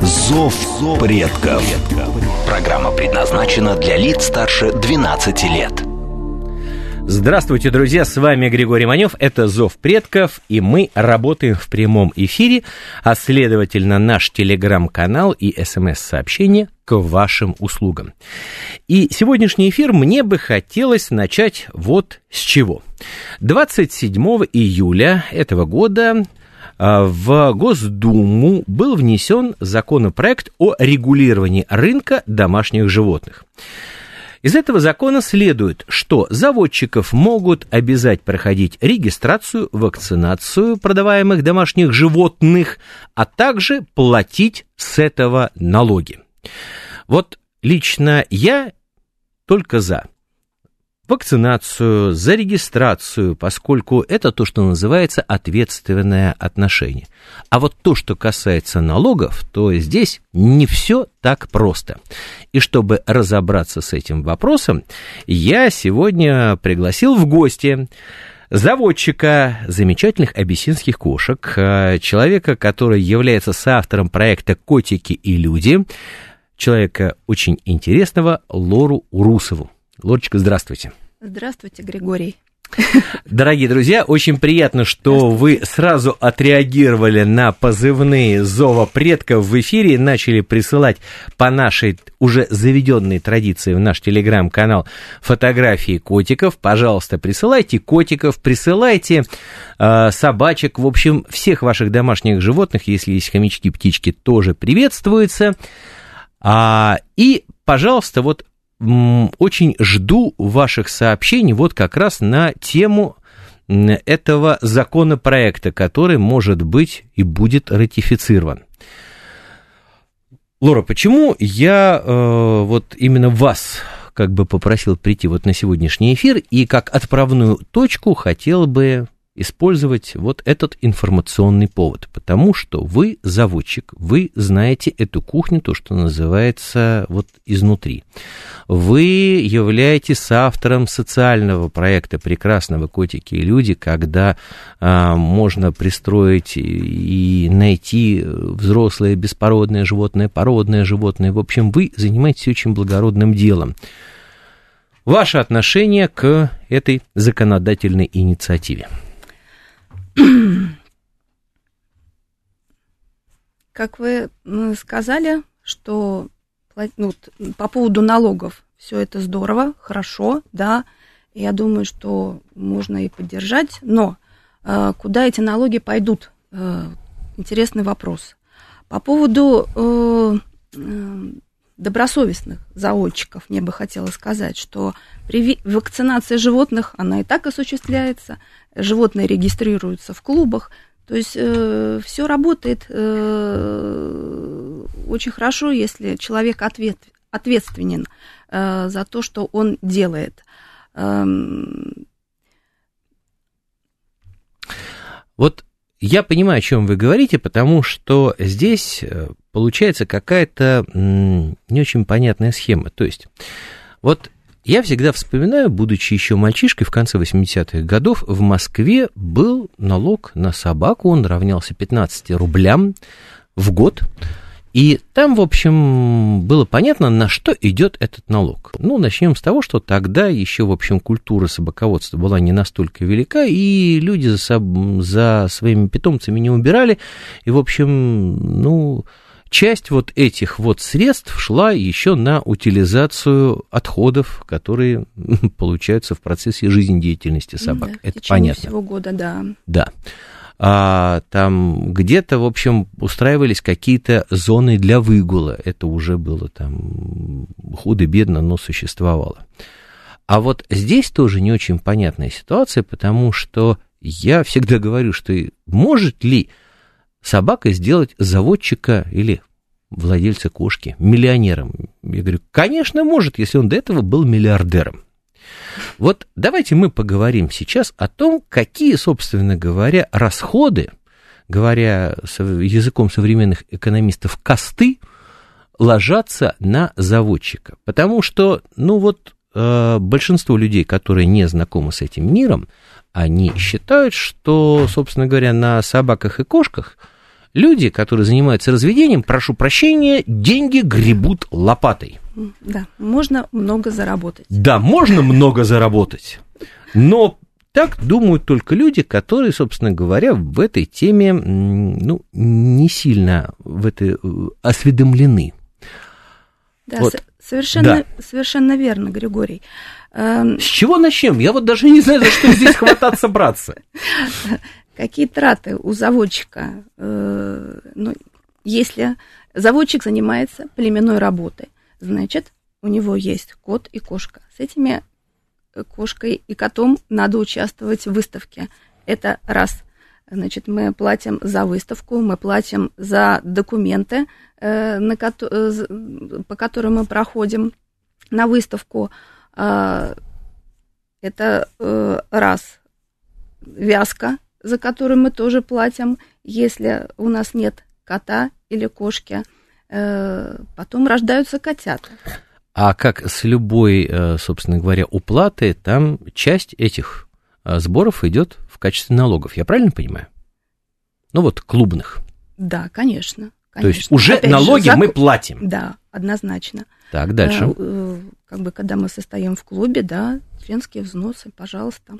«Зов предков». Программа предназначена для лиц старше 12 лет. Здравствуйте, друзья, с вами Григорий Манев, это «Зов предков», и мы работаем в прямом эфире, а следовательно наш телеграм-канал и смс-сообщение к вашим услугам. И сегодняшний эфир мне бы хотелось начать вот с чего. 27 июля этого года в Госдуму был внесен законопроект о регулировании рынка домашних животных. Из этого закона следует, что заводчиков могут обязать проходить регистрацию, вакцинацию продаваемых домашних животных, а также платить с этого налоги. Вот лично я только за вакцинацию, за регистрацию, поскольку это то, что называется ответственное отношение. А вот то, что касается налогов, то здесь не все так просто. И чтобы разобраться с этим вопросом, я сегодня пригласил в гости заводчика замечательных абиссинских кошек, э, человека, который является соавтором проекта «Котики и люди», человека очень интересного Лору Урусову. Лорочка, здравствуйте. Здравствуйте, Григорий. Дорогие друзья, очень приятно, что вы сразу отреагировали на позывные зова предков в эфире начали присылать по нашей уже заведенной традиции в наш телеграм-канал фотографии котиков. Пожалуйста, присылайте котиков, присылайте э, собачек, в общем, всех ваших домашних животных, если есть хомячки, птички, тоже приветствуются. А, и, пожалуйста, вот очень жду ваших сообщений вот как раз на тему этого законопроекта, который может быть и будет ратифицирован. Лора, почему я э, вот именно вас как бы попросил прийти вот на сегодняшний эфир и как отправную точку хотел бы использовать вот этот информационный повод, потому что вы заводчик, вы знаете эту кухню, то, что называется вот изнутри. Вы являетесь автором социального проекта «Прекрасного котики и люди», когда а, можно пристроить и найти взрослое беспородное животное, породное животное. В общем, вы занимаетесь очень благородным делом. Ваше отношение к этой законодательной инициативе? Как вы сказали, что ну, по поводу налогов все это здорово, хорошо, да, я думаю, что можно и поддержать, но э, куда эти налоги пойдут? Э, интересный вопрос. По поводу э, добросовестных заводчиков, мне бы хотелось сказать, что при вакцинации животных она и так осуществляется, животные регистрируются в клубах, то есть э, все работает э, очень хорошо, если человек ответ, ответственен э, за то, что он делает. Эм... Вот я понимаю, о чем вы говорите, потому что здесь э, получается какая-то не очень понятная схема. То есть, вот я всегда вспоминаю, будучи еще мальчишкой в конце 80-х годов, в Москве был налог на собаку, он равнялся 15 рублям в год. И там, в общем, было понятно, на что идет этот налог. Ну, начнем с того, что тогда еще, в общем, культура собаководства была не настолько велика, и люди за, за своими питомцами не убирали. И, в общем, ну, часть вот этих вот средств шла еще на утилизацию отходов, которые получаются в процессе жизнедеятельности собак. Да, Это понятно. всего года, да. Да. А, там где-то, в общем, устраивались какие-то зоны для выгула. Это уже было там худо-бедно, но существовало. А вот здесь тоже не очень понятная ситуация, потому что я всегда говорю, что может ли собака сделать заводчика или владельца кошки миллионером? Я говорю, конечно, может, если он до этого был миллиардером. Вот давайте мы поговорим сейчас о том, какие, собственно говоря, расходы, говоря языком современных экономистов, косты ложатся на заводчика. Потому что, ну вот, э, большинство людей, которые не знакомы с этим миром, они считают, что, собственно говоря, на собаках и кошках люди, которые занимаются разведением, прошу прощения, деньги гребут лопатой. Да, можно много заработать. Да, можно много заработать. Но так думают только люди, которые, собственно говоря, в этой теме ну, не сильно в это э, осведомлены. Да, вот. совершенно, да. совершенно верно, Григорий. Эм, С чего начнем? Я вот даже не знаю, за что здесь хвататься браться. Какие траты у заводчика? Э, ну, если заводчик занимается племенной работой, значит, у него есть кот и кошка. С этими э, кошкой и котом надо участвовать в выставке. Это раз. Значит, мы платим за выставку, мы платим за документы, э, на ко- э, по которым мы проходим на выставку. Э, это раз. Вязка, за которую мы тоже платим, если у нас нет кота или кошки. Э, потом рождаются котята. А как с любой, э, собственно говоря, уплаты, там часть этих э, сборов идет в качестве налогов. Я правильно понимаю? Ну вот, клубных. Да, конечно. конечно. То есть уже Опять налоги же, зак... мы платим. Да, однозначно. Так, дальше. Как бы, когда мы состоим в клубе, да, членские взносы, пожалуйста.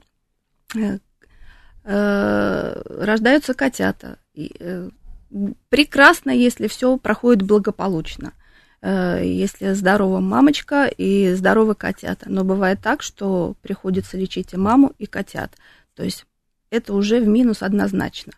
Рождаются котята прекрасно, если все проходит благополучно. Э, если здорова мамочка и здоровы котята. Но бывает так, что приходится лечить и маму, и котят. То есть это уже в минус однозначно.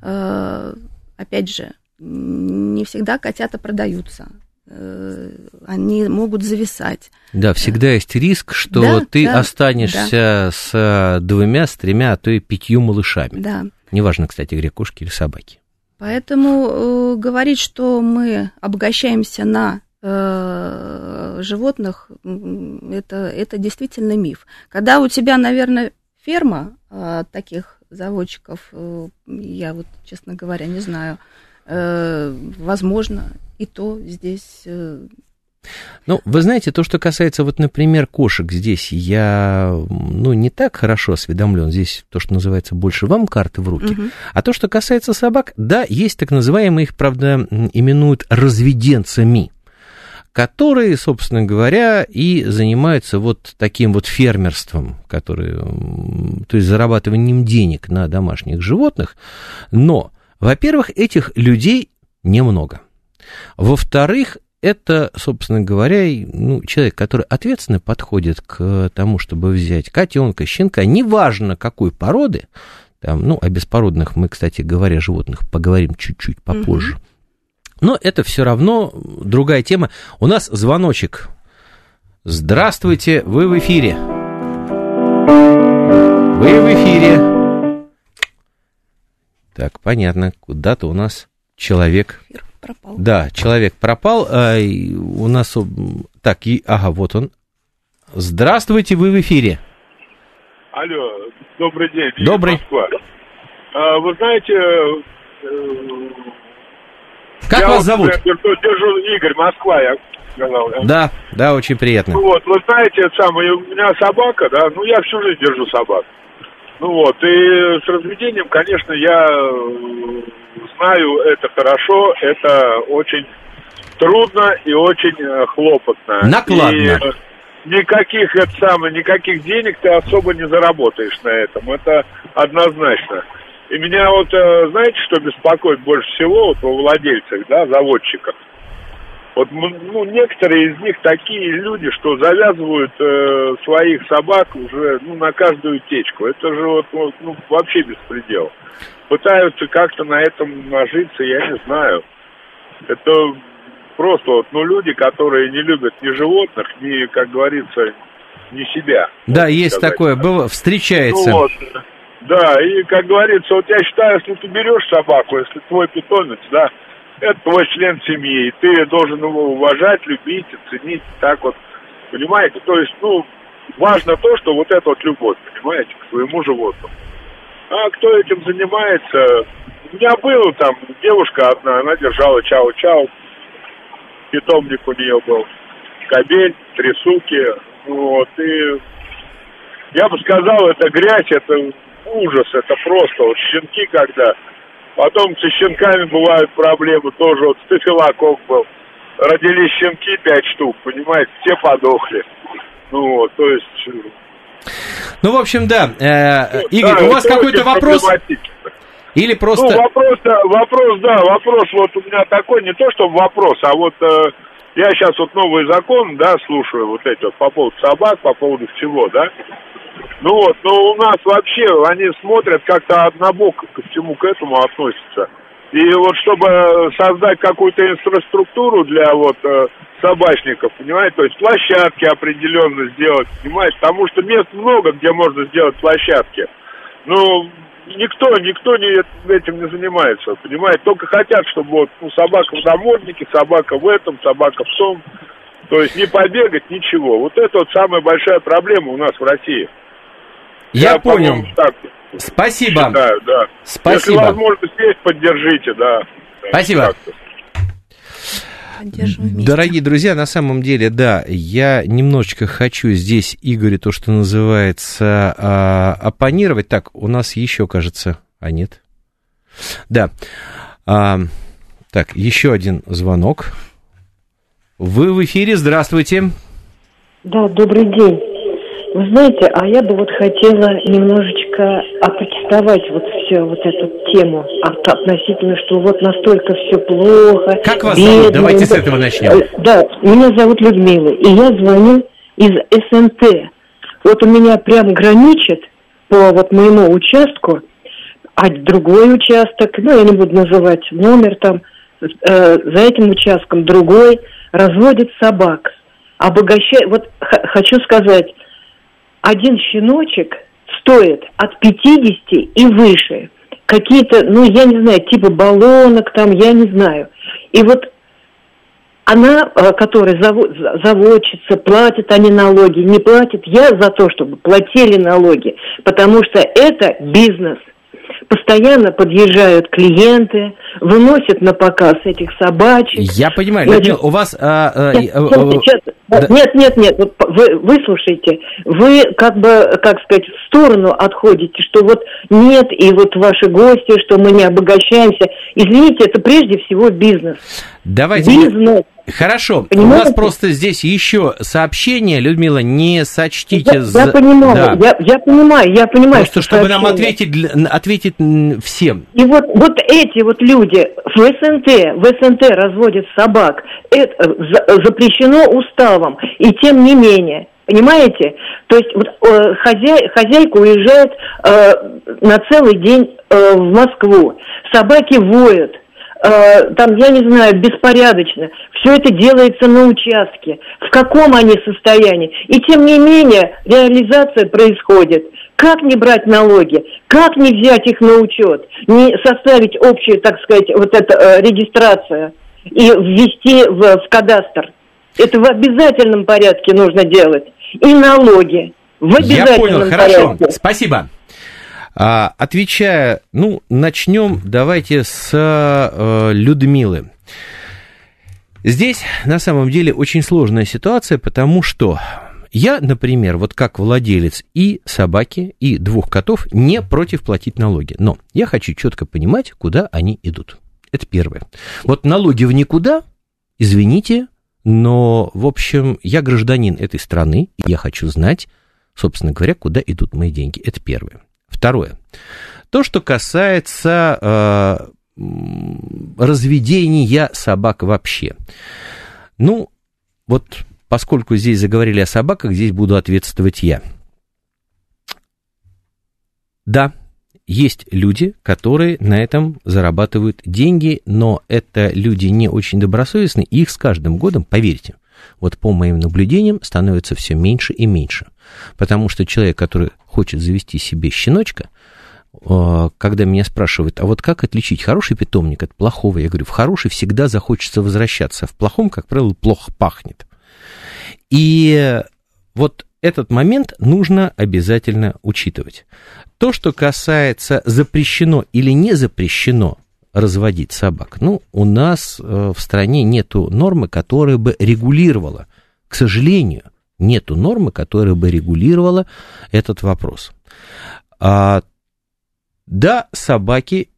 Э, опять же, не всегда котята продаются э, они могут зависать. Да, всегда есть риск, что да, ты да, останешься да. с двумя, с тремя, а то и пятью малышами. Да. Неважно, кстати, кошки или собаки. Поэтому э, говорить, что мы обогащаемся на э, животных, это, это действительно миф. Когда у тебя, наверное, ферма э, таких заводчиков, э, я вот, честно говоря, не знаю, э, возможно, и то здесь э, ну, вы знаете, то, что касается, вот, например, кошек, здесь я, ну, не так хорошо осведомлен. Здесь то, что называется, больше вам карты в руки. Угу. А то, что касается собак, да, есть так называемые, их, правда, именуют разведенцами которые, собственно говоря, и занимаются вот таким вот фермерством, который, то есть зарабатыванием денег на домашних животных. Но, во-первых, этих людей немного. Во-вторых, это, собственно говоря, ну, человек, который ответственно подходит к тому, чтобы взять котенка, щенка, неважно какой породы, там, ну, о беспородных мы, кстати говоря, животных поговорим чуть-чуть попозже. Угу. Но это все равно другая тема. У нас звоночек. Здравствуйте, вы в эфире. Вы в эфире. Так, понятно, куда-то у нас человек пропал. Да, человек пропал. А, у нас... Так, и, ага, вот он. Здравствуйте, вы в эфире. Алло, добрый день. Добрый. Москва. А, вы знаете... Э, как вас вот, зовут? Держу, держу Игорь, Москва, я сказал. Да, да, очень приятно. Ну вот, вы знаете, это самое, у меня собака, да, ну я всю жизнь держу собак. Ну вот, и с разведением, конечно, я знаю это хорошо, это очень трудно и очень э, хлопотно. Накладно. И э, никаких, это самое, никаких денег ты особо не заработаешь на этом, это однозначно. И меня вот, э, знаете, что беспокоит больше всего вот во владельцах, да, заводчиках? Вот ну, некоторые из них такие люди, что завязывают э, своих собак уже ну, на каждую течку. Это же вот, вот ну, вообще беспредел пытаются как-то на этом нажиться, я не знаю. Это просто вот, ну, люди, которые не любят ни животных, ни, как говорится, ни себя. Да, есть сказать. такое, было, встречается. Ну, вот, да, и, как говорится, вот я считаю, если ты берешь собаку, если твой питомец, да, это твой член семьи, ты должен его уважать, любить, ценить, так вот, понимаете? То есть, ну, важно то, что вот эта вот любовь, понимаете, к своему животному. А кто этим занимается? У меня было там девушка одна, она держала чау-чау, питомник у нее был, кабель, три суки, вот, и я бы сказал, это грязь, это ужас, это просто, вот щенки когда, потом со щенками бывают проблемы, тоже вот стафилокок был, родились щенки пять штук, понимаете, все подохли, ну вот, то есть... Ну, в общем, да, э, Игорь, да, у вас какой-то вопрос? Или просто... Ну, вопрос, вопрос, да, вопрос вот у меня такой, не то, чтобы вопрос, а вот э, я сейчас вот новый закон, да, слушаю вот эти вот по поводу собак, по поводу всего, да. Ну вот, но у нас вообще они смотрят как-то однобоко ко всему к этому относятся. И вот чтобы создать какую-то инфраструктуру для вот э, собачников, понимаете, то есть площадки определенно сделать, понимаете, потому что мест много, где можно сделать площадки. Ну, никто, никто не, этим не занимается, понимаете? Только хотят, чтобы вот ну, собака в наморднике, собака в этом, собака в том. То есть не побегать, ничего. Вот это вот самая большая проблема у нас в России. Я, Я понял. Так, Спасибо. Считаю, да. Спасибо. Если возможность есть, поддержите, да. Спасибо. Дорогие друзья, на самом деле, да, я немножечко хочу здесь Игорю то, что называется, а, оппонировать. Так, у нас еще, кажется, а нет? Да. А, так, еще один звонок. Вы в эфире, здравствуйте. Да, добрый день. Вы знаете, а я бы вот хотела немножечко опротестовать вот все, вот эту тему относительно, что вот настолько все плохо. Как вас бедно, зовут? Давайте с этого начнем. Э, да, меня зовут Людмила, и я звоню из СНТ. Вот у меня прям граничит по вот моему участку, а другой участок, ну, я не буду называть номер там, э, за этим участком другой, разводит собак обогащает. Вот хочу сказать, один щеночек стоит от 50 и выше. Какие-то, ну, я не знаю, типа баллонок там, я не знаю. И вот она, э, которая заводчица, платит они налоги, не платит, я за то, чтобы платили налоги, потому что это бизнес постоянно подъезжают клиенты, выносят на показ этих собачек. Я понимаю, Людмила, у вас... А, а, нет, а, сейчас, да. нет, нет, нет, вот вы выслушайте, вы как бы, как сказать, в сторону отходите, что вот нет, и вот ваши гости, что мы не обогащаемся. Извините, это прежде всего бизнес. Давайте... Бизнес. Хорошо, Понимаете? у нас просто здесь еще сообщение, Людмила, не сочтите... Я, за... я понимаю, да. я, я понимаю, я понимаю. Просто чтобы сообщение. нам ответить, ответить всем. И вот, вот эти вот люди в СНТ, в СНТ разводят собак, это запрещено уставом, и тем не менее, Понимаете? То есть вот, э, хозяй, хозяйка уезжает э, на целый день э, в Москву. Собаки воют. Э, там, я не знаю, беспорядочно. Все это делается на участке. В каком они состоянии? И тем не менее реализация происходит. Как не брать налоги? Как не взять их на учет? Не составить общую, так сказать, вот эту э, регистрацию и ввести в, в кадастр? Это в обязательном порядке нужно делать. И налоги. В обязательном Я понял, хорошо. Порядке. Спасибо. А, отвечая, ну, начнем давайте с э, Людмилы. Здесь на самом деле очень сложная ситуация, потому что я, например, вот как владелец и собаки, и двух котов, не против платить налоги. Но я хочу четко понимать, куда они идут. Это первое. Вот налоги в никуда, извините, но, в общем, я гражданин этой страны, и я хочу знать, собственно говоря, куда идут мои деньги. Это первое. Второе. То, что касается э, разведения собак вообще. Ну, вот поскольку здесь заговорили о собаках, здесь буду ответствовать я. Да, есть люди, которые на этом зарабатывают деньги, но это люди не очень добросовестные, их с каждым годом, поверьте, вот по моим наблюдениям, становится все меньше и меньше. Потому что человек, который хочет завести себе щеночка, э, когда меня спрашивают, а вот как отличить хороший питомник от плохого, я говорю, в хороший всегда захочется возвращаться, а в плохом, как правило, плохо пахнет. И вот этот момент нужно обязательно учитывать. То, что касается запрещено или не запрещено разводить собак, ну, у нас э, в стране нету нормы, которая бы регулировала, к сожалению, нету нормы, которая бы регулировала этот вопрос. А, да, собаки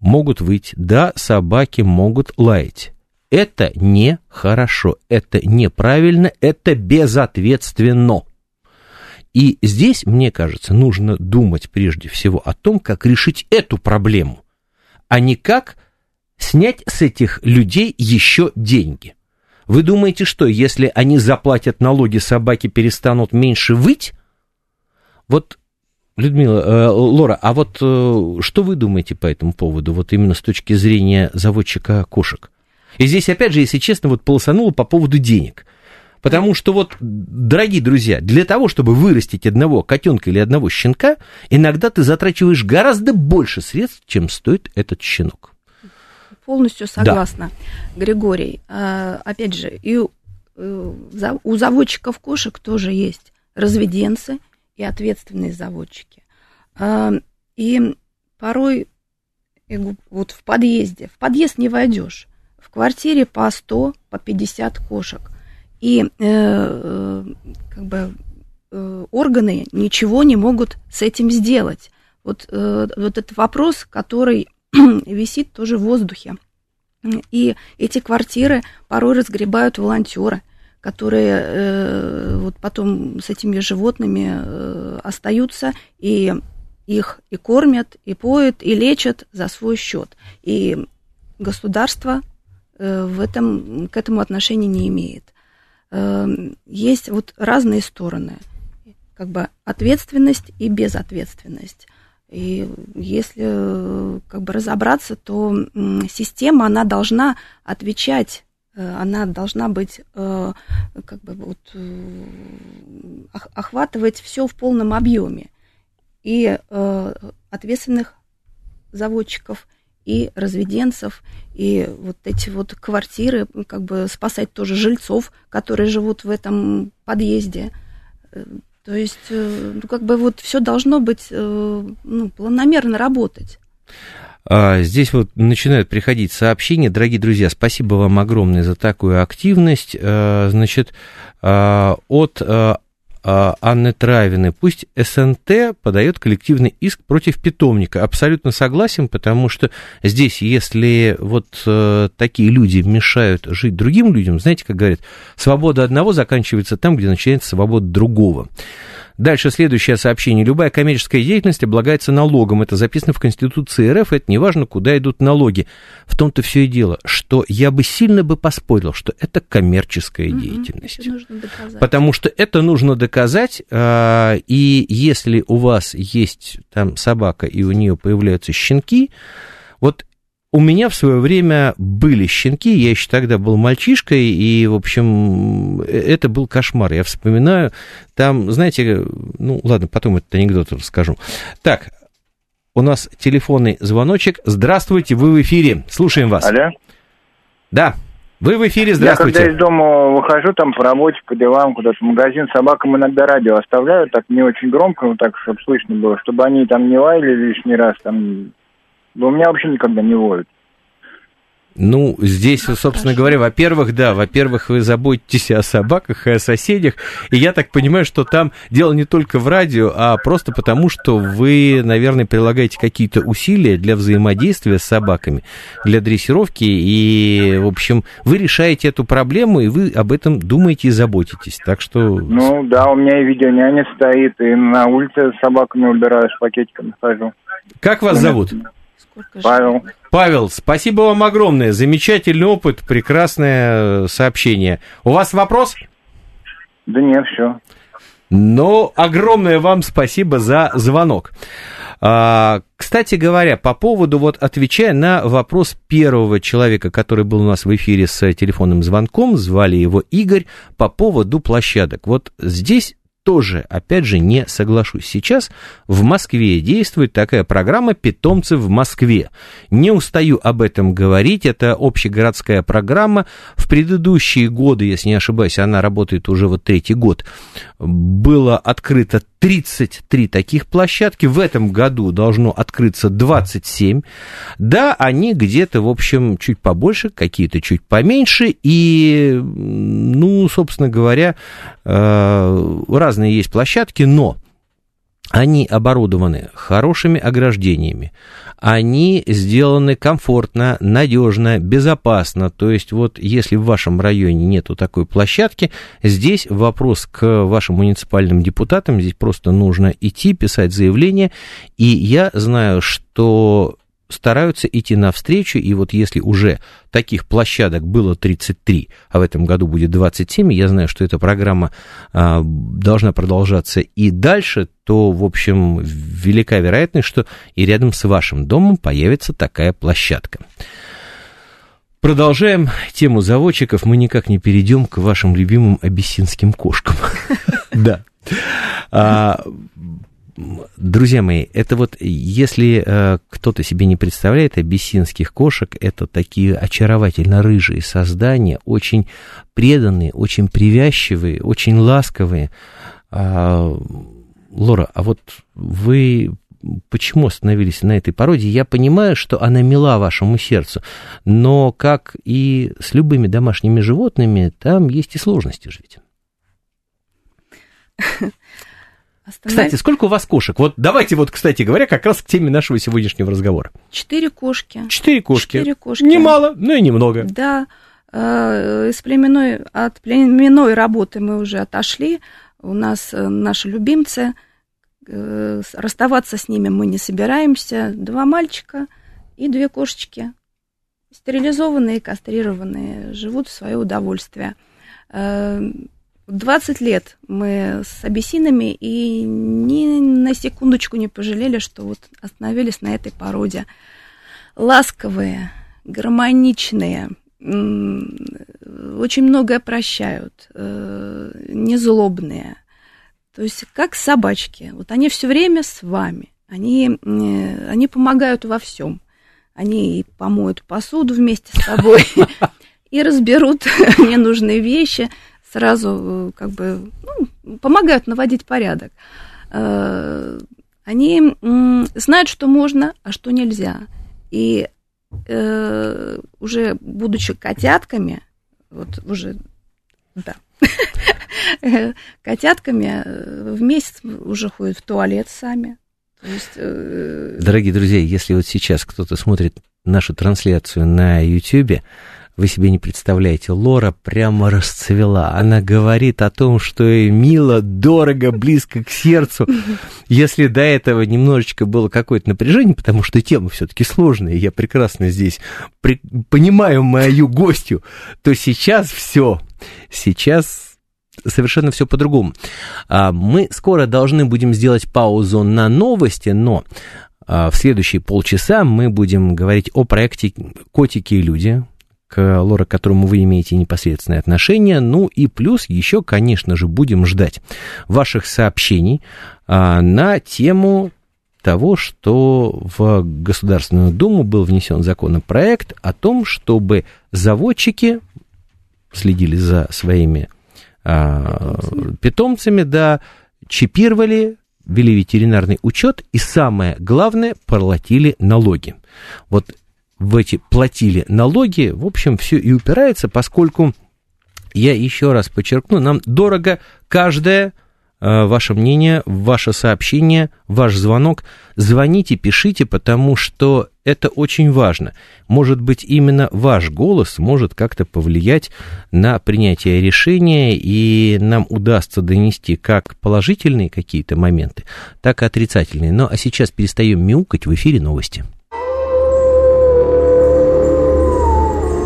могут выйти, да, собаки могут лаять. Это нехорошо, это неправильно, это безответственно. И здесь, мне кажется, нужно думать прежде всего о том, как решить эту проблему, а не как снять с этих людей еще деньги. Вы думаете, что если они заплатят налоги, собаки перестанут меньше выть? Вот Людмила, э, Лора, а вот э, что вы думаете по этому поводу, вот именно с точки зрения заводчика кошек? И здесь, опять же, если честно, вот полосануло по поводу денег. Потому что вот, дорогие друзья, для того, чтобы вырастить одного котенка или одного щенка, иногда ты затрачиваешь гораздо больше средств, чем стоит этот щенок. Полностью согласна, да. Григорий. А, опять же, и э, у заводчиков кошек тоже есть разведенцы и ответственные заводчики. А, и порой вот в подъезде, в подъезд не войдешь, квартире по 100, по 50 кошек. И э, э, как бы органы ничего не могут с этим сделать. Вот, вот этот вопрос, который висит тоже в воздухе. И эти квартиры порой разгребают волонтеры, которые э, вот потом с этими животными э, остаются и их и кормят, и поют, и лечат за свой счет. И государство Э, в этом, к этому отношения не имеет. Эм, есть вот разные стороны, как бы ответственность и безответственность. И если как бы разобраться, то система, она должна отвечать, э, она должна быть, э, как бы вот, охватывать все в полном объеме. И ответственных заводчиков, и разведенцев, и вот эти вот квартиры, как бы спасать тоже жильцов, которые живут в этом подъезде. Э, то есть, э, ну, как бы вот все должно быть э, ну, планомерно работать. А, здесь вот начинают приходить сообщения. Дорогие друзья, спасибо вам огромное за такую активность. Значит, от Анны Травины, пусть СНТ подает коллективный иск против питомника. Абсолютно согласен, потому что здесь, если вот э, такие люди мешают жить другим людям, знаете, как говорят, свобода одного заканчивается там, где начинается свобода другого. Дальше следующее сообщение. Любая коммерческая деятельность облагается налогом. Это записано в Конституции РФ. Это не важно, куда идут налоги. В том-то все и дело, что я бы сильно бы поспорил, что это коммерческая угу, деятельность. Потому что это нужно доказать. А, и если у вас есть там собака, и у нее появляются щенки, вот у меня в свое время были щенки, я еще тогда был мальчишкой, и, в общем, э, это был кошмар. Я вспоминаю, там, знаете, ну, ладно, потом этот анекдот расскажу. Так, у нас телефонный звоночек. Здравствуйте, вы в эфире. Слушаем вас. Алло. Да, вы в эфире, здравствуйте. Я когда из дома выхожу, там по работе, по делам, куда-то в магазин, собакам иногда радио оставляю, так не очень громко, ну так, чтобы слышно было, чтобы они там не лаяли лишний раз, там но у меня вообще никогда не воют. Ну, здесь, собственно говоря, во-первых, да, во-первых, вы заботитесь о собаках и о соседях, и я так понимаю, что там дело не только в радио, а просто потому, что вы, наверное, прилагаете какие-то усилия для взаимодействия с собаками, для дрессировки, и, в общем, вы решаете эту проблему, и вы об этом думаете и заботитесь, так что... Ну, да, у меня и видеоняня стоит, и на улице с собаками убираю, с пакетиками хожу. Как вас зовут? Павел. Павел, спасибо вам огромное. Замечательный опыт, прекрасное сообщение. У вас вопрос? Да нет, все. Ну, огромное вам спасибо за звонок. А, кстати говоря, по поводу, вот отвечая на вопрос первого человека, который был у нас в эфире с телефонным звонком, звали его Игорь, по поводу площадок. Вот здесь тоже, опять же, не соглашусь. Сейчас в Москве действует такая программа «Питомцы в Москве». Не устаю об этом говорить, это общегородская программа. В предыдущие годы, если не ошибаюсь, она работает уже вот третий год, было открыто 33 таких площадки. В этом году должно открыться 27. Да, они где-то, в общем, чуть побольше, какие-то чуть поменьше. И, ну, собственно говоря, э, разные есть площадки, но они оборудованы хорошими ограждениями, они сделаны комфортно, надежно, безопасно. То есть вот если в вашем районе нету такой площадки, здесь вопрос к вашим муниципальным депутатам, здесь просто нужно идти, писать заявление. И я знаю, что стараются идти навстречу, и вот если уже таких площадок было 33, а в этом году будет 27, я знаю, что эта программа а, должна продолжаться и дальше, то, в общем, велика вероятность, что и рядом с вашим домом появится такая площадка. Продолжаем тему заводчиков. Мы никак не перейдем к вашим любимым абиссинским кошкам. Да. Друзья мои, это вот если э, кто-то себе не представляет абиссинских кошек, это такие очаровательно рыжие создания, очень преданные, очень привязчивые, очень ласковые. А, Лора, а вот вы почему остановились на этой породе? Я понимаю, что она мила вашему сердцу, но как и с любыми домашними животными, там есть и сложности жить. Останов... Кстати, сколько у вас кошек? Вот давайте вот, кстати говоря, как раз к теме нашего сегодняшнего разговора. Четыре кошки. Четыре кошки. Четыре кошки. Немало, но и немного. Да. Э, из племенной, от племенной работы мы уже отошли. У нас э, наши любимцы. Э, расставаться с ними мы не собираемся. Два мальчика и две кошечки. Стерилизованные, кастрированные, живут в свое удовольствие 20 лет мы с абиссинами и ни на секундочку не пожалели, что вот остановились на этой породе. Ласковые, гармоничные, очень многое прощают, э, незлобные. То есть как собачки. Вот они все время с вами. Они, э, они помогают во всем. Они и помоют посуду вместе с тобой, и разберут ненужные вещи сразу э, как бы ну, помогают наводить порядок. Э, они знают, что можно, а что нельзя. И э, уже будучи котятками, вот уже, да, котятками в месяц уже ходят в туалет сами. есть, Дорогие друзья, если вот сейчас кто-то смотрит нашу трансляцию на YouTube, вы себе не представляете, Лора прямо расцвела. Она говорит о том, что ей мило, дорого, близко к сердцу. Если до этого немножечко было какое-то напряжение, потому что тема все-таки сложная, я прекрасно здесь при... понимаю мою гостью, то сейчас все. Сейчас совершенно все по-другому. А, мы скоро должны будем сделать паузу на новости, но а, в следующие полчаса мы будем говорить о проекте «Котики и люди», к Лора, к которому вы имеете непосредственное отношение. Ну и плюс еще, конечно же, будем ждать ваших сообщений а, на тему того, что в Государственную Думу был внесен законопроект о том, чтобы заводчики следили за своими а, питомцами, да, чипировали, вели ветеринарный учет и, самое главное, проплатили налоги. Вот в эти платили налоги, в общем, все и упирается, поскольку, я еще раз подчеркну, нам дорого каждое э, ваше мнение, ваше сообщение, ваш звонок. Звоните, пишите, потому что это очень важно. Может быть, именно ваш голос может как-то повлиять на принятие решения, и нам удастся донести как положительные какие-то моменты, так и отрицательные. Ну, а сейчас перестаем мяукать в эфире новости.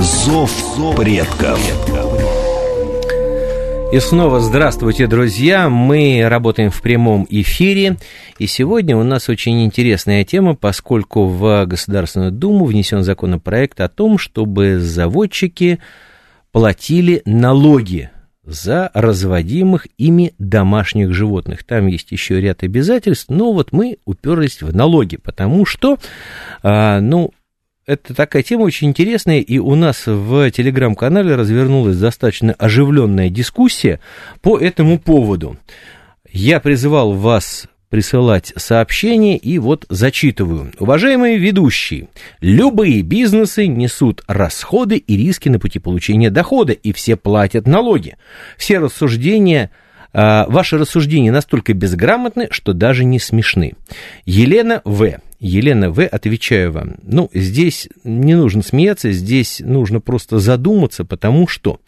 «Зов предков». И снова здравствуйте, друзья! Мы работаем в прямом эфире, и сегодня у нас очень интересная тема, поскольку в Государственную Думу внесен законопроект о том, чтобы заводчики платили налоги за разводимых ими домашних животных. Там есть еще ряд обязательств, но вот мы уперлись в налоги, потому что, а, ну, это такая тема очень интересная, и у нас в телеграм-канале развернулась достаточно оживленная дискуссия по этому поводу. Я призывал вас присылать сообщения, и вот зачитываю. Уважаемые ведущие, любые бизнесы несут расходы и риски на пути получения дохода, и все платят налоги. Все рассуждения а, Ваши рассуждения настолько безграмотны, что даже не смешны. Елена В. Елена В., отвечаю вам, ну, здесь не нужно смеяться, здесь нужно просто задуматься, потому что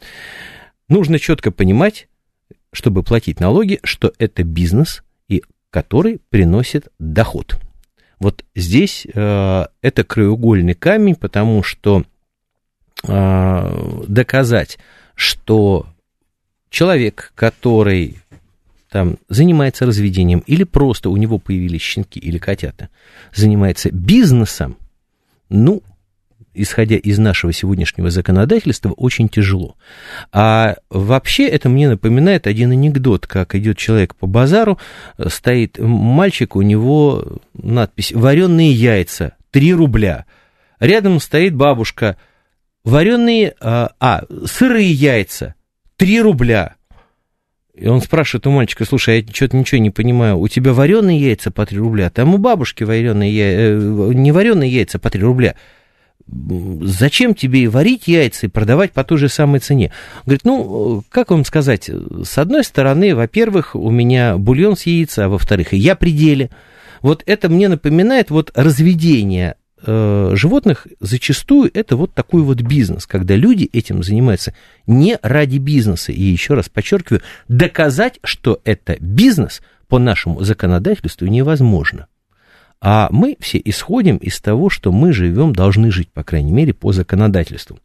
нужно четко понимать, чтобы платить налоги, что это бизнес, и который приносит доход. Вот здесь э, это краеугольный камень, потому что э, доказать, что человек, который там занимается разведением, или просто у него появились щенки или котята, занимается бизнесом, ну, исходя из нашего сегодняшнего законодательства, очень тяжело. А вообще это мне напоминает один анекдот, как идет человек по базару, стоит мальчик, у него надпись «Вареные яйца, 3 рубля». Рядом стоит бабушка, вареные, а, а сырые яйца, 3 рубля. И он спрашивает у мальчика, слушай, я что-то ничего не понимаю, у тебя вареные яйца по 3 рубля, там у бабушки вареные яйца, э, не вареные яйца по 3 рубля. Зачем тебе варить яйца и продавать по той же самой цене? Говорит, ну, как вам сказать, с одной стороны, во-первых, у меня бульон с яйца, а во-вторых, я пределе. Вот это мне напоминает вот разведение э, животных зачастую это вот такой вот бизнес, когда люди этим занимаются не ради бизнеса. И еще раз подчеркиваю, доказать, что это бизнес по нашему законодательству невозможно. А мы все исходим из того, что мы живем, должны жить, по крайней мере, по законодательству.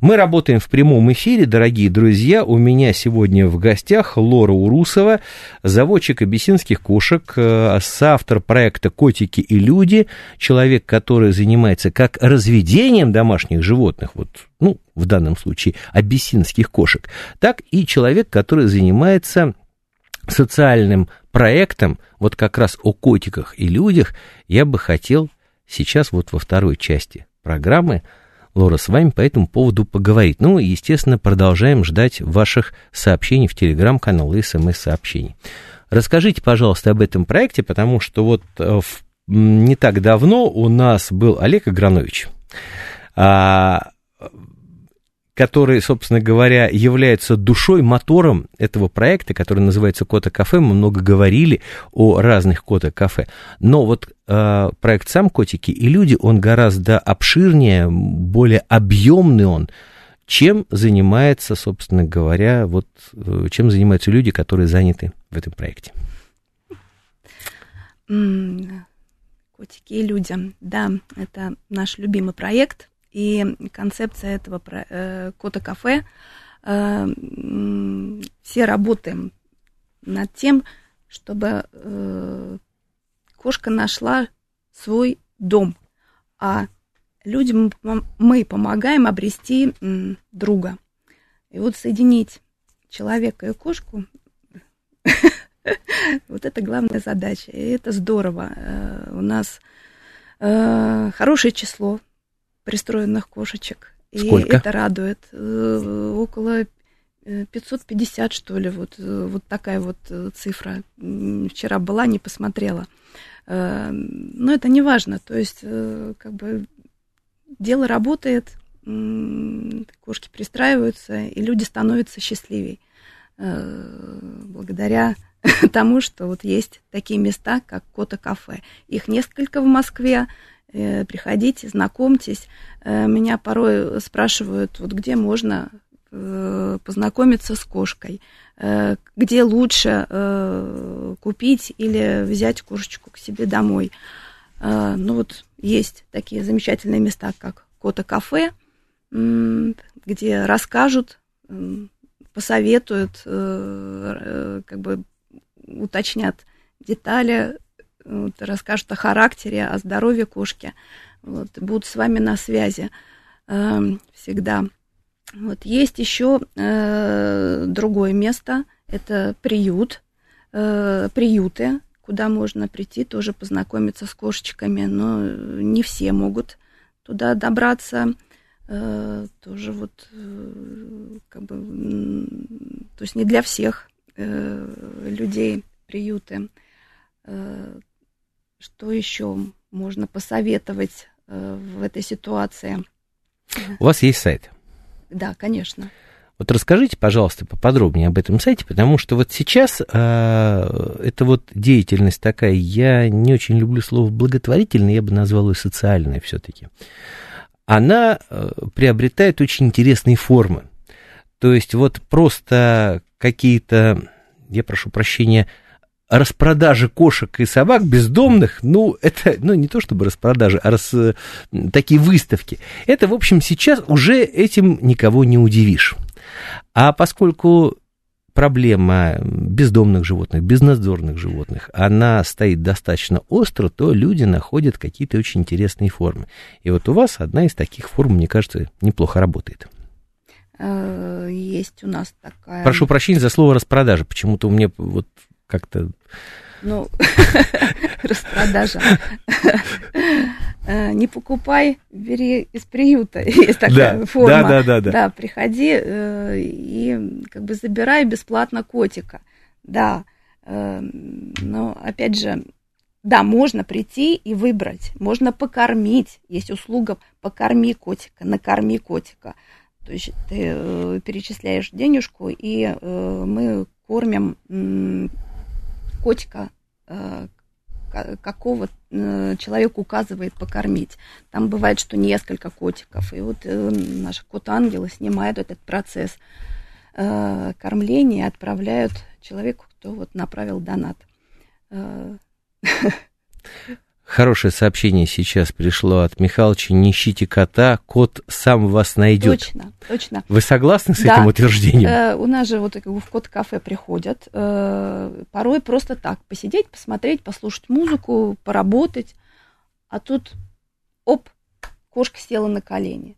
Мы работаем в прямом эфире, дорогие друзья. У меня сегодня в гостях Лора Урусова, заводчик абиссинских кошек, э, соавтор проекта «Котики и люди», человек, который занимается как разведением домашних животных, вот, ну, в данном случае абиссинских кошек, так и человек, который занимается социальным проектом, вот как раз о котиках и людях, я бы хотел сейчас вот во второй части программы Лора, с вами по этому поводу поговорить. Ну, естественно, продолжаем ждать ваших сообщений в телеграм-канал и смс-сообщений. Расскажите, пожалуйста, об этом проекте, потому что вот э, в, не так давно у нас был Олег Агранович. А, который, собственно говоря, является душой, мотором этого проекта, который называется Кота Кафе. Мы много говорили о разных Кота Кафе. Но вот э, проект сам Котики и люди, он гораздо обширнее, более объемный он, чем занимается, собственно говоря, вот э, чем занимаются люди, которые заняты в этом проекте. Котики и люди. Да, это наш любимый проект. И концепция этого э, кота кафе, э, все работаем над тем, чтобы э, кошка нашла свой дом, а людям мы помогаем обрести друга. И вот соединить человека и кошку, вот это главная задача. И это здорово. У нас хорошее число пристроенных кошечек. Сколько? И это радует. Э, около 550, э, что ли, вот, э, вот такая вот цифра. Вчера была, не посмотрела. Но это не важно. То есть, как бы, дело работает, кошки пристраиваются, и люди становятся счастливее благодаря тому, что вот есть такие места, как Кота-кафе. Их несколько в Москве, приходите, знакомьтесь. Э, меня порой спрашивают, вот где можно э, познакомиться с кошкой, э, где лучше э, купить или взять кошечку к себе домой. Э, ну вот есть такие замечательные места, как Кота-кафе, где расскажут, посоветуют, э, э, как бы уточнят детали, вот, расскажут о характере, о здоровье кошки, вот, будут с вами на связи э, всегда. Вот есть еще э, другое место, это приют, э, приюты, куда можно прийти, тоже познакомиться с кошечками, но не все могут туда добраться. Э, тоже вот э, как бы, то есть не для всех э, людей приюты. Что еще можно посоветовать э, в этой ситуации? У вас есть сайт? Да, конечно. Вот расскажите, пожалуйста, поподробнее об этом сайте, потому что вот сейчас э, это вот деятельность такая, я не очень люблю слово благотворительная, я бы назвал ее социальная все-таки. Она э, приобретает очень интересные формы. То есть вот просто какие-то, я прошу прощения, распродажи кошек и собак бездомных, ну, это, ну, не то чтобы распродажи, а рас, такие выставки. Это, в общем, сейчас уже этим никого не удивишь. А поскольку проблема бездомных животных, безнадзорных животных, она стоит достаточно остро, то люди находят какие-то очень интересные формы. И вот у вас одна из таких форм, мне кажется, неплохо работает. Э, есть у нас такая... Прошу прощения за слово распродажа. Почему-то у меня вот как-то... Ну, распродажа. Э, не покупай, бери из приюта. Есть такая да, форма. Да, да, да, да. Да, приходи э, и как бы забирай бесплатно котика. Да. Э, но опять же, да, можно прийти и выбрать, можно покормить. Есть услуга покорми котика, накорми котика. То есть ты перечисляешь денежку, и мы кормим котика, э, какого э, человек указывает покормить. Там бывает, что несколько котиков. И вот э, наш кот-ангел снимает этот процесс кормления и отправляют человеку, кто вот направил донат. Хорошее сообщение сейчас пришло от Михалыча. Не ищите кота, кот сам вас найдет. Точно, точно. Вы согласны с да. этим утверждением? Э, у нас же вот в кот-кафе приходят. Э, порой просто так посидеть, посмотреть, послушать музыку, поработать. А тут, оп, кошка села на колени.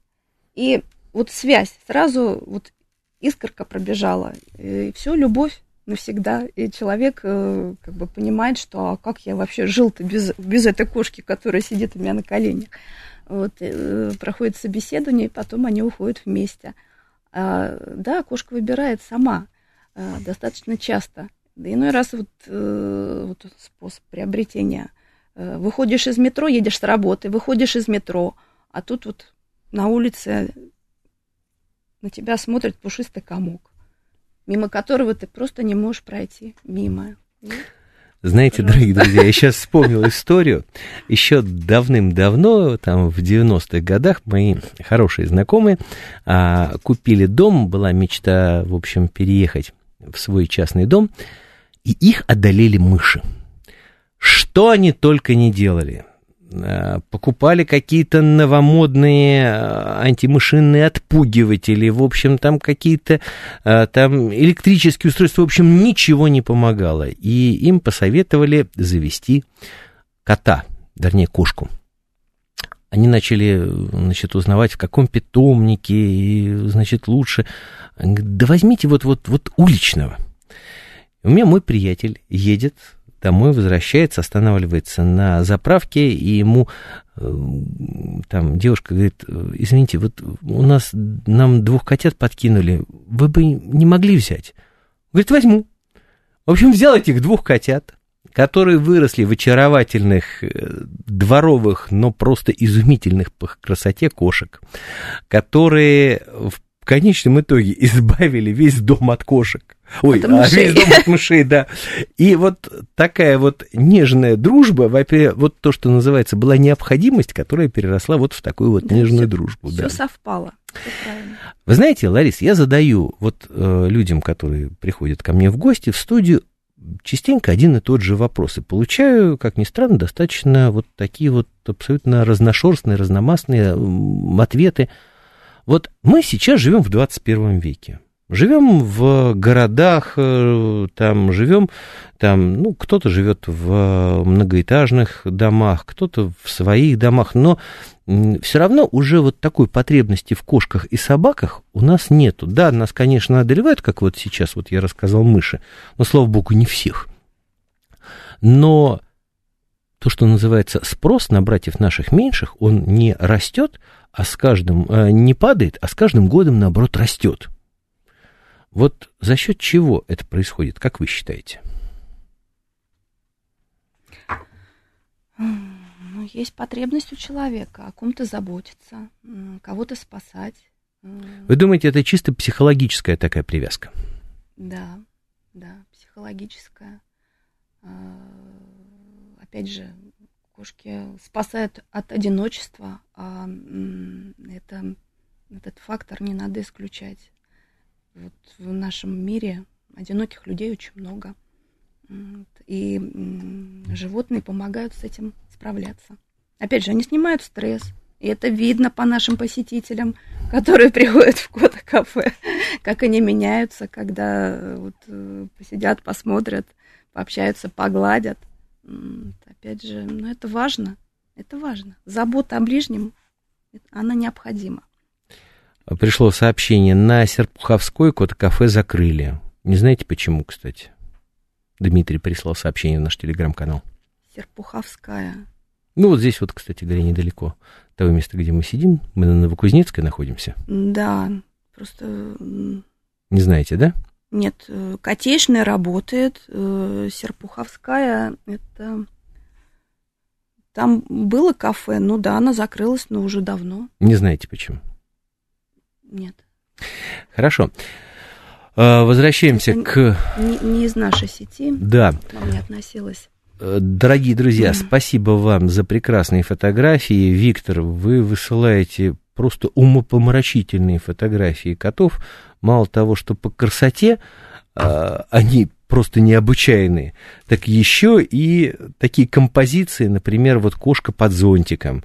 И вот связь, сразу вот искорка пробежала. И все, любовь навсегда. И человек э, как бы понимает, что а как я вообще жил-то без, без этой кошки, которая сидит у меня на коленях. Вот, э, проходит собеседование, и потом они уходят вместе. А, да, кошка выбирает сама а, достаточно часто. Да иной раз вот, э, вот способ приобретения. Э, выходишь из метро, едешь с работы, выходишь из метро, а тут вот на улице на тебя смотрит пушистый комок мимо которого ты просто не можешь пройти мимо. Знаете, дорогие друзья, я сейчас вспомнил историю. Еще давным-давно, там в 90-х годах, мои хорошие знакомые а, купили дом, была мечта, в общем, переехать в свой частный дом, и их одолели мыши. Что они только не делали. Э, покупали какие-то новомодные э, антимышинные отпугиватели, в общем, там какие-то э, там электрические устройства, в общем, ничего не помогало. И им посоветовали завести кота, вернее, кошку. Они начали, значит, узнавать, в каком питомнике, и, значит, лучше. Да возьмите вот, вот, вот уличного. У меня мой приятель едет домой возвращается, останавливается на заправке, и ему э, там девушка говорит, извините, вот у нас, нам двух котят подкинули, вы бы не могли взять? Говорит, возьму. В общем, взял этих двух котят, которые выросли в очаровательных э, дворовых, но просто изумительных по красоте кошек, которые в конечном итоге избавили весь дом от кошек. Ой, От а, мышей. весь дом от мышей, да. И вот такая вот нежная дружба, во-первых, вот то, что называется, была необходимость, которая переросла вот в такую вот Да, нежную всё- дружбу. Все да. совпало. Правильно. Вы знаете, Ларис, я задаю вот э, людям, которые приходят ко мне в гости в студию, частенько один и тот же вопрос. И получаю, как ни странно, достаточно вот такие вот абсолютно разношерстные, разномастные ответы. Вот мы сейчас живем в 21 веке. Живем в городах, э, там живем, там, ну, кто-то живет в многоэтажных домах, кто-то в своих домах, но все равно уже вот такой потребности в кошках и собаках у нас нету. Да, нас, конечно, одолевают, как вот сейчас, вот я рассказал мыши, но, слава богу, не всех. Но то, что называется спрос на братьев наших меньших, он не растет, а с каждым, э, не падает, а с каждым годом, наоборот, растет. Вот за счет чего это происходит, как вы считаете? Ну, есть потребность у человека о ком-то заботиться, кого-то спасать. Вы думаете, это чисто психологическая такая привязка? Да, да, психологическая. Опять же, кошки спасают от одиночества, а это, этот фактор не надо исключать. Вот в нашем мире одиноких людей очень много. И животные помогают с этим справляться. Опять же, они снимают стресс. И это видно по нашим посетителям, которые приходят в кота-кафе, как они меняются, когда э, вот, э, посидят, посмотрят, пообщаются, погладят. Опять же, ну это важно. Это важно. Забота о ближнем, она необходима. Пришло сообщение, на Серпуховской кот-кафе закрыли. Не знаете почему, кстати? Дмитрий прислал сообщение в наш телеграм-канал. Серпуховская. Ну, вот здесь вот, кстати говоря, недалеко того места, где мы сидим. Мы на Новокузнецкой находимся. Да, просто Не знаете, да? Нет, э, Котечная работает, э, Серпуховская, это... Там было кафе, ну да, она закрылась, но уже давно. Не знаете почему. Нет. Хорошо. А, Возвращаемся Это к... Не, не из нашей сети Да, к вам не относилась. Э, Дорогие друзья, Мгм. спасибо вам за прекрасные фотографии. Виктор, вы высылаете просто умопомрачительные фотографии котов. Мало того, что по красоте а, они просто необычайные, так еще и такие композиции, например, вот кошка под зонтиком.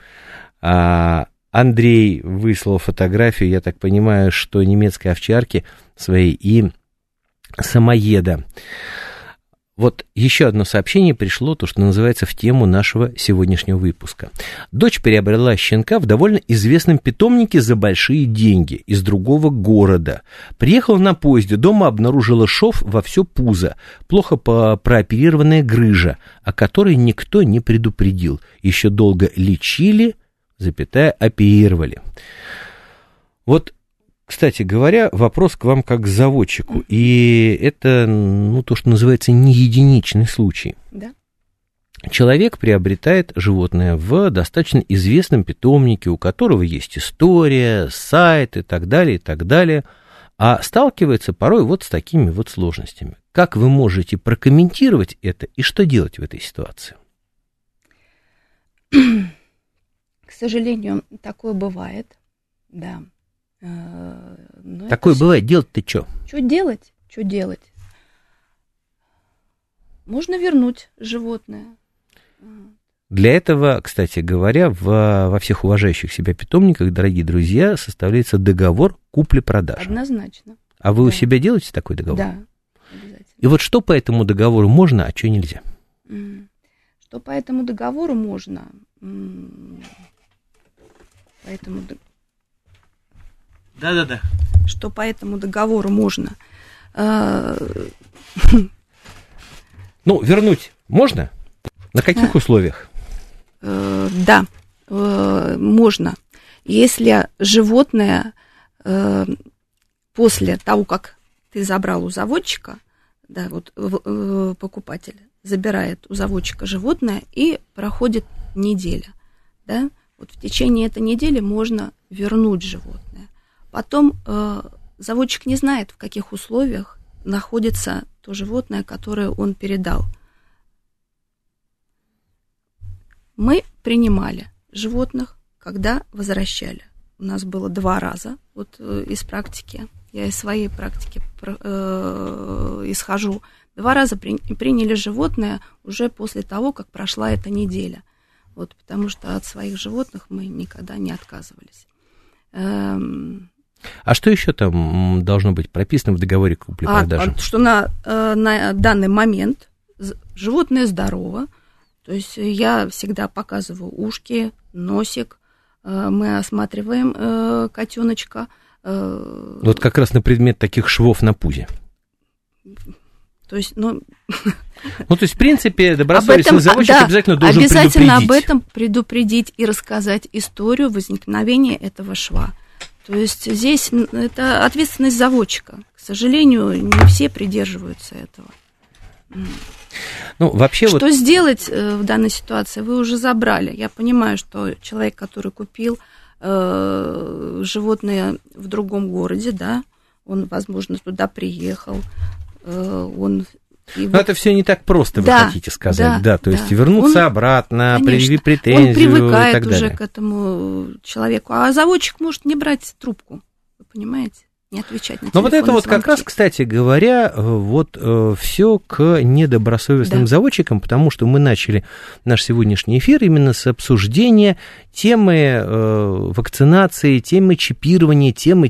А, Андрей выслал фотографию, я так понимаю, что немецкой овчарки своей и самоеда. Вот еще одно сообщение пришло, то, что называется, в тему нашего сегодняшнего выпуска. Дочь приобрела щенка в довольно известном питомнике за большие деньги из другого города. Приехала на поезде, дома обнаружила шов во все пузо, плохо прооперированная грыжа, о которой никто не предупредил. Еще долго лечили, запятая, оперировали. Вот кстати говоря, вопрос к вам как к заводчику. И это, ну, то, что называется, не единичный случай. Да? Человек приобретает животное в достаточно известном питомнике, у которого есть история, сайт и так далее, и так далее, а сталкивается порой вот с такими вот сложностями. Как вы можете прокомментировать это и что делать в этой ситуации? К сожалению, такое бывает, да. Э, но это Такое бывает, делать-то что? Что делать? Что делать? Можно вернуть животное. Для этого, кстати говоря, в, во всех уважающих себя питомниках, дорогие друзья, составляется договор купли-продажи. Однозначно. А вы у Да. себя делаете такой договор? Да, обязательно. И вот что по этому договору можно, а что нельзя? Что по этому договору можно? М, По этому д- Да-да-да. что по этому договору можно? Э, Ну, вернуть можно? На каких условиях? э, Да, э, можно. Если животное э, после того, как ты забрал у заводчика, да, вот покупатель забирает у заводчика животное и проходит неделя, да, вот в течение этой недели можно вернуть животное. Потом э, заводчик не знает, в каких условиях находится то животное, которое он передал. Мы принимали животных, когда возвращали. У нас было два раза, вот э, из практики, я из своей практики э, исхожу. Два раза при, приняли животное уже после того, как прошла эта неделя. Вот, потому что от своих животных мы никогда не отказывались. Эм, а что еще там должно быть прописано в договоре купли-продажи? А, что на, э, на данный момент животное здорово, то есть я всегда показываю ушки, носик, э, мы осматриваем э, котеночка. Вот как раз на предмет таких швов на пузе. То есть, ну... Ну, то есть, в принципе, добросовестный заводчик да, обязательно должен обязательно предупредить. об этом предупредить и рассказать историю возникновения этого шва. То есть здесь это ответственность заводчика. К сожалению, не все придерживаются этого. Ну, вообще что вот... сделать э, в данной ситуации? Вы уже забрали. Я понимаю, что человек, который купил э, животное в другом городе, да, он, возможно, туда приехал, э, он и Но это все не так просто, да, вы хотите сказать, да, да то да. есть вернуться он, обратно, предъявить претензию он привыкает и так уже далее. к этому человеку, а заводчик может не брать трубку, вы понимаете? не отвечать на Но вот это вот как раз, кстати говоря, вот э, все к недобросовестным да. заводчикам, потому что мы начали наш сегодняшний эфир именно с обсуждения темы э, вакцинации, темы чипирования, темы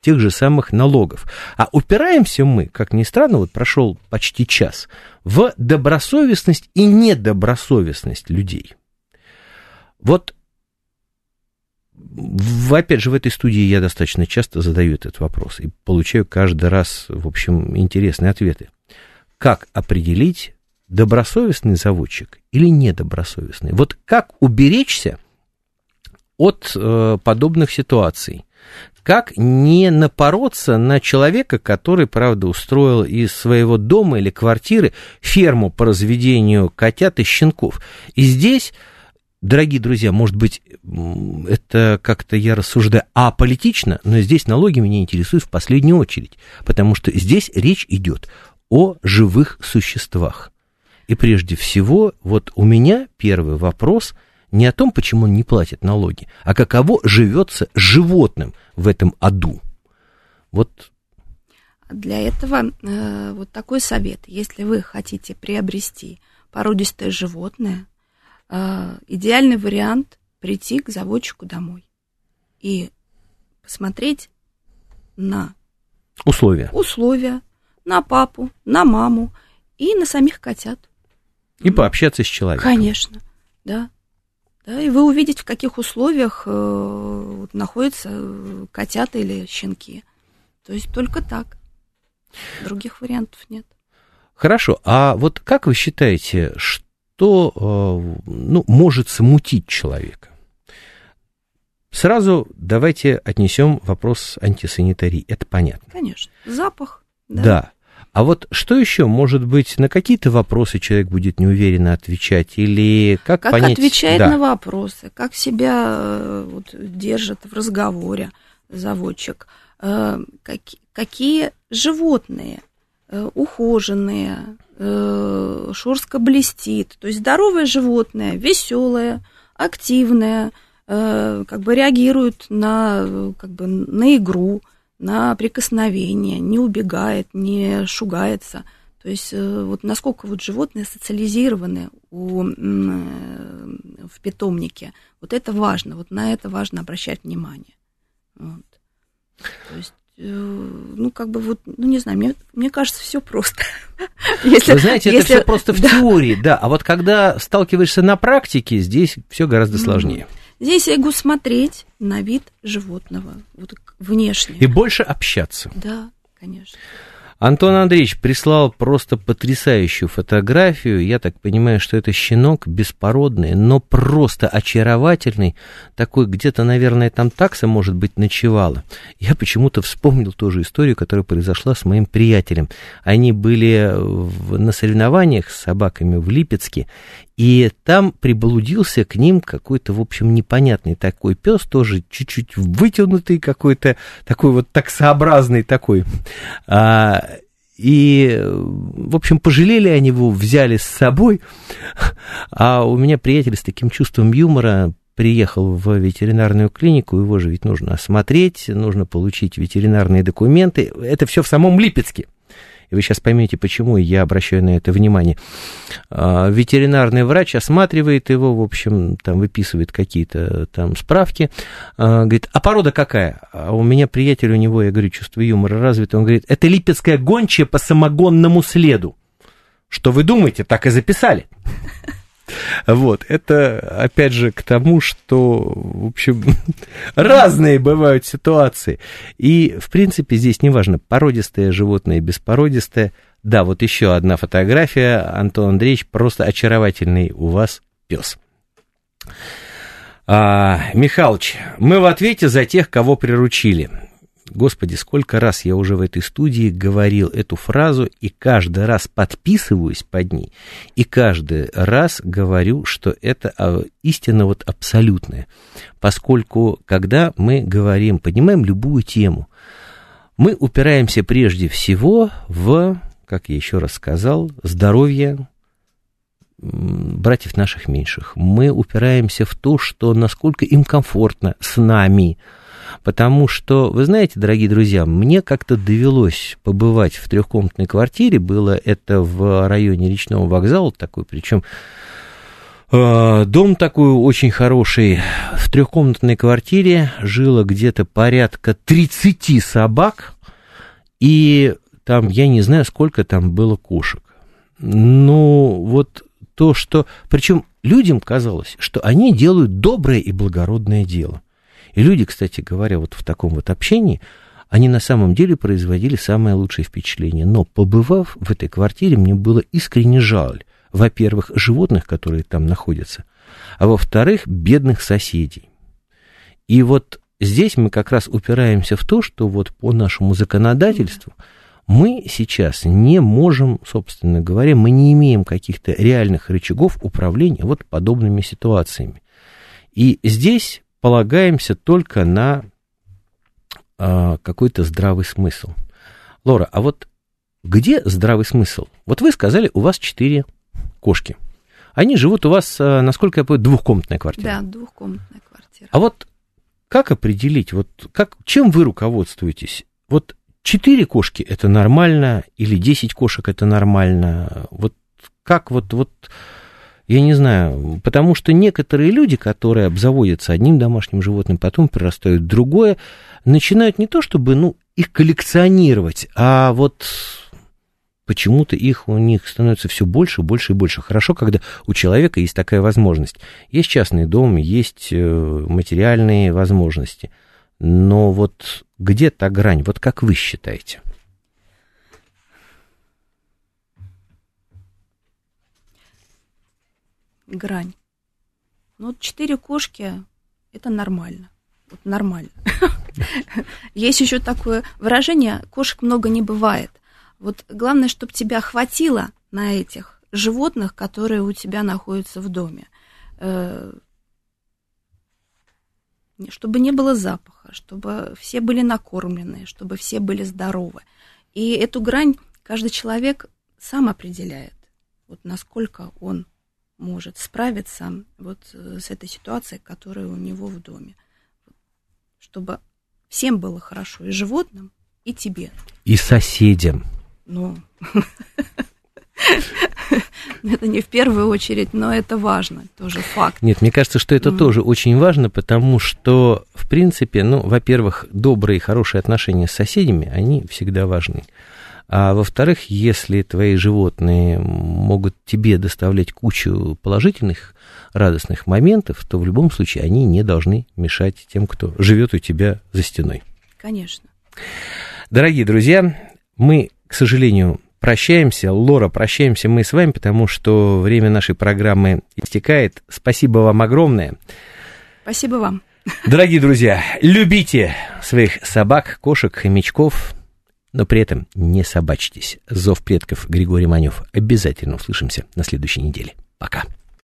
тех же самых налогов. А упираемся мы, как ни странно, вот прошел почти час, в добросовестность и недобросовестность людей. Вот в, опять же, в этой студии я достаточно часто задаю этот вопрос и получаю каждый раз, в общем, интересные ответы. Как определить, добросовестный заводчик или недобросовестный? Вот как уберечься от э, подобных ситуаций? Как не напороться на человека, который, правда, устроил из своего дома или квартиры ферму по разведению котят и щенков. И здесь дорогие друзья, может быть, это как-то я рассуждаю аполитично, но здесь налоги меня интересуют в последнюю очередь, потому что здесь речь идет о живых существах. И прежде всего, вот у меня первый вопрос не о том, почему он не платит налоги, а каково живется животным в этом аду. Вот для этого э, вот такой совет. Если вы хотите приобрести породистое животное, э, идеальный вариант прийти к заводчику домой и посмотреть на условия. условия, на папу, на маму и на самих котят. И пообщаться с человеком. Конечно, да. Да, и вы увидите, в каких условиях э, находятся э, котята или щенки. То есть только так. Других вариантов нет. Хорошо. А вот как вы считаете, что э, ну, может смутить человека? Сразу давайте отнесем вопрос антисанитарии. Это понятно. Конечно. Запах. Да. да. А вот что еще, может быть, на какие-то вопросы человек будет неуверенно отвечать или как, как понять? отвечает да. на вопросы, как себя э, вот, держит в разговоре заводчик, э, как, какие животные э, ухоженные, шорстка блестит, то есть здоровое животное, веселое, активное, как бы реагирует на, как бы, на игру, на прикосновение, не убегает, не шугается. То есть э, вот насколько вот животные социализированы у, э, в питомнике, вот это важно, вот на это важно обращать внимание. Вот. То есть э, ну, как бы вот, ну, не знаю, мне, мне кажется, все просто. если, Вы знаете, если... это все просто в да. теории, да, а вот когда сталкиваешься на практике, здесь все гораздо сложнее. Здесь я могу смотреть на вид животного, вот внешне. И больше общаться. Да, конечно. Антон Андреевич прислал просто потрясающую фотографию. Я так понимаю, что это щенок беспородный, но просто очаровательный. Такой где-то, наверное, там такса, может быть, ночевала. Я почему-то вспомнил тоже историю, которая произошла с моим приятелем. Они были в, на соревнованиях с собаками в Липецке, И там приблудился к ним какой-то, в общем, непонятный такой пес, тоже чуть-чуть вытянутый какой-то, такой вот таксообразный такой. А, и, в общем, пожалели они его, взяли с собой. А у меня приятель с таким чувством юмора приехал в ветеринарную клинику, его же ведь нужно осмотреть, нужно получить ветеринарные документы. Это все в самом Липецке. И вы сейчас поймете, почему я обращаю на это внимание. А, ветеринарный врач осматривает его, в общем, там выписывает какие-то там справки. А, говорит, а порода какая? А у меня приятель, у него, я говорю, чувство юмора развито. Он говорит, это липецкая гончая по самогонному следу. Что вы думаете, так и записали. Вот, это, опять же, к тому, что, в общем, разные бывают ситуации. И, в принципе, здесь неважно, породистое животное, беспородистое. Да, вот еще одна фотография. Антон Андреевич, просто очаровательный у вас пес. А, Михалыч, мы в ответе за тех, кого приручили. Господи, сколько раз я уже в этой студии говорил эту фразу, и каждый раз подписываюсь под ней, и каждый раз говорю, что это а, истина вот абсолютная. Поскольку, когда мы говорим, поднимаем любую тему, мы упираемся прежде всего в, как я еще раз сказал, здоровье братьев наших меньших. Мы упираемся в то, что насколько им комфортно с нами, Потому что, вы знаете, дорогие друзья, мне как-то довелось побывать в трехкомнатной квартире. Было это в районе речного вокзала такой, причем э, Дом такой очень хороший. В трехкомнатной квартире жило где-то порядка 30 собак. И там, я не знаю, сколько там было кошек. Ну, вот то, что... Причем людям казалось, что они делают доброе и благородное дело. И люди, кстати говоря, вот в таком вот общении, они на самом деле производили самое лучшее впечатление. Но побывав в этой квартире, мне было искренне жаль, во-первых, животных, которые там находятся, а во-вторых, бедных соседей. И вот здесь мы как раз упираемся в то, что вот по нашему законодательству мы сейчас не можем, собственно говоря, мы не имеем каких-то реальных рычагов управления вот подобными ситуациями. И здесь полагаемся только на а, какой-то здравый смысл. Лора, а вот где здравый смысл? Вот вы сказали, у вас четыре кошки. Они живут у вас, а, насколько я понимаю, двухкомнатная квартира. Да, двухкомнатная квартира. А вот как определить, вот как, чем вы руководствуетесь? Вот четыре кошки это нормально, или десять кошек это нормально? Вот как вот, вот я не знаю, потому что некоторые люди, которые обзаводятся одним домашним животным, потом прирастают другое, начинают не то чтобы, ну, их коллекционировать, а вот почему-то их у них становится все больше, больше и больше. Хорошо, когда у человека есть такая возможность. Есть частный дом, есть э, материальные возможности. Но вот где та грань? Вот как вы считаете? Грань. Ну, вот четыре кошки – это нормально. Вот нормально. Есть еще такое выражение «кошек много не бывает». Вот главное, чтобы тебя хватило на этих животных, которые у тебя находятся в доме. Э, чтобы не было запаха, чтобы все были накормлены, чтобы все были здоровы. И эту грань каждый человек сам определяет, вот насколько он может справиться вот э, с этой ситуацией, которая у него в доме. Чтобы всем было хорошо, и животным, и тебе. И соседям. Ну, это не в первую очередь, но это важно, тоже факт. Нет, мне кажется, что это тоже очень важно, потому что, в принципе, ну, во-первых, добрые и хорошие отношения с соседями, они всегда важны. А во-вторых, если твои животные могут тебе доставлять кучу положительных, радостных моментов, то в любом случае они не должны мешать тем, кто живет у тебя за стеной. Конечно. Дорогие друзья, мы, к сожалению, прощаемся. Лора, прощаемся мы с вами, потому что время нашей программы истекает. Спасибо вам огромное. Спасибо вам. Дорогие друзья, любите своих собак, кошек, хомячков, но при этом не собачьтесь. Зов предков Григорий Манев. Обязательно услышимся на следующей неделе. Пока.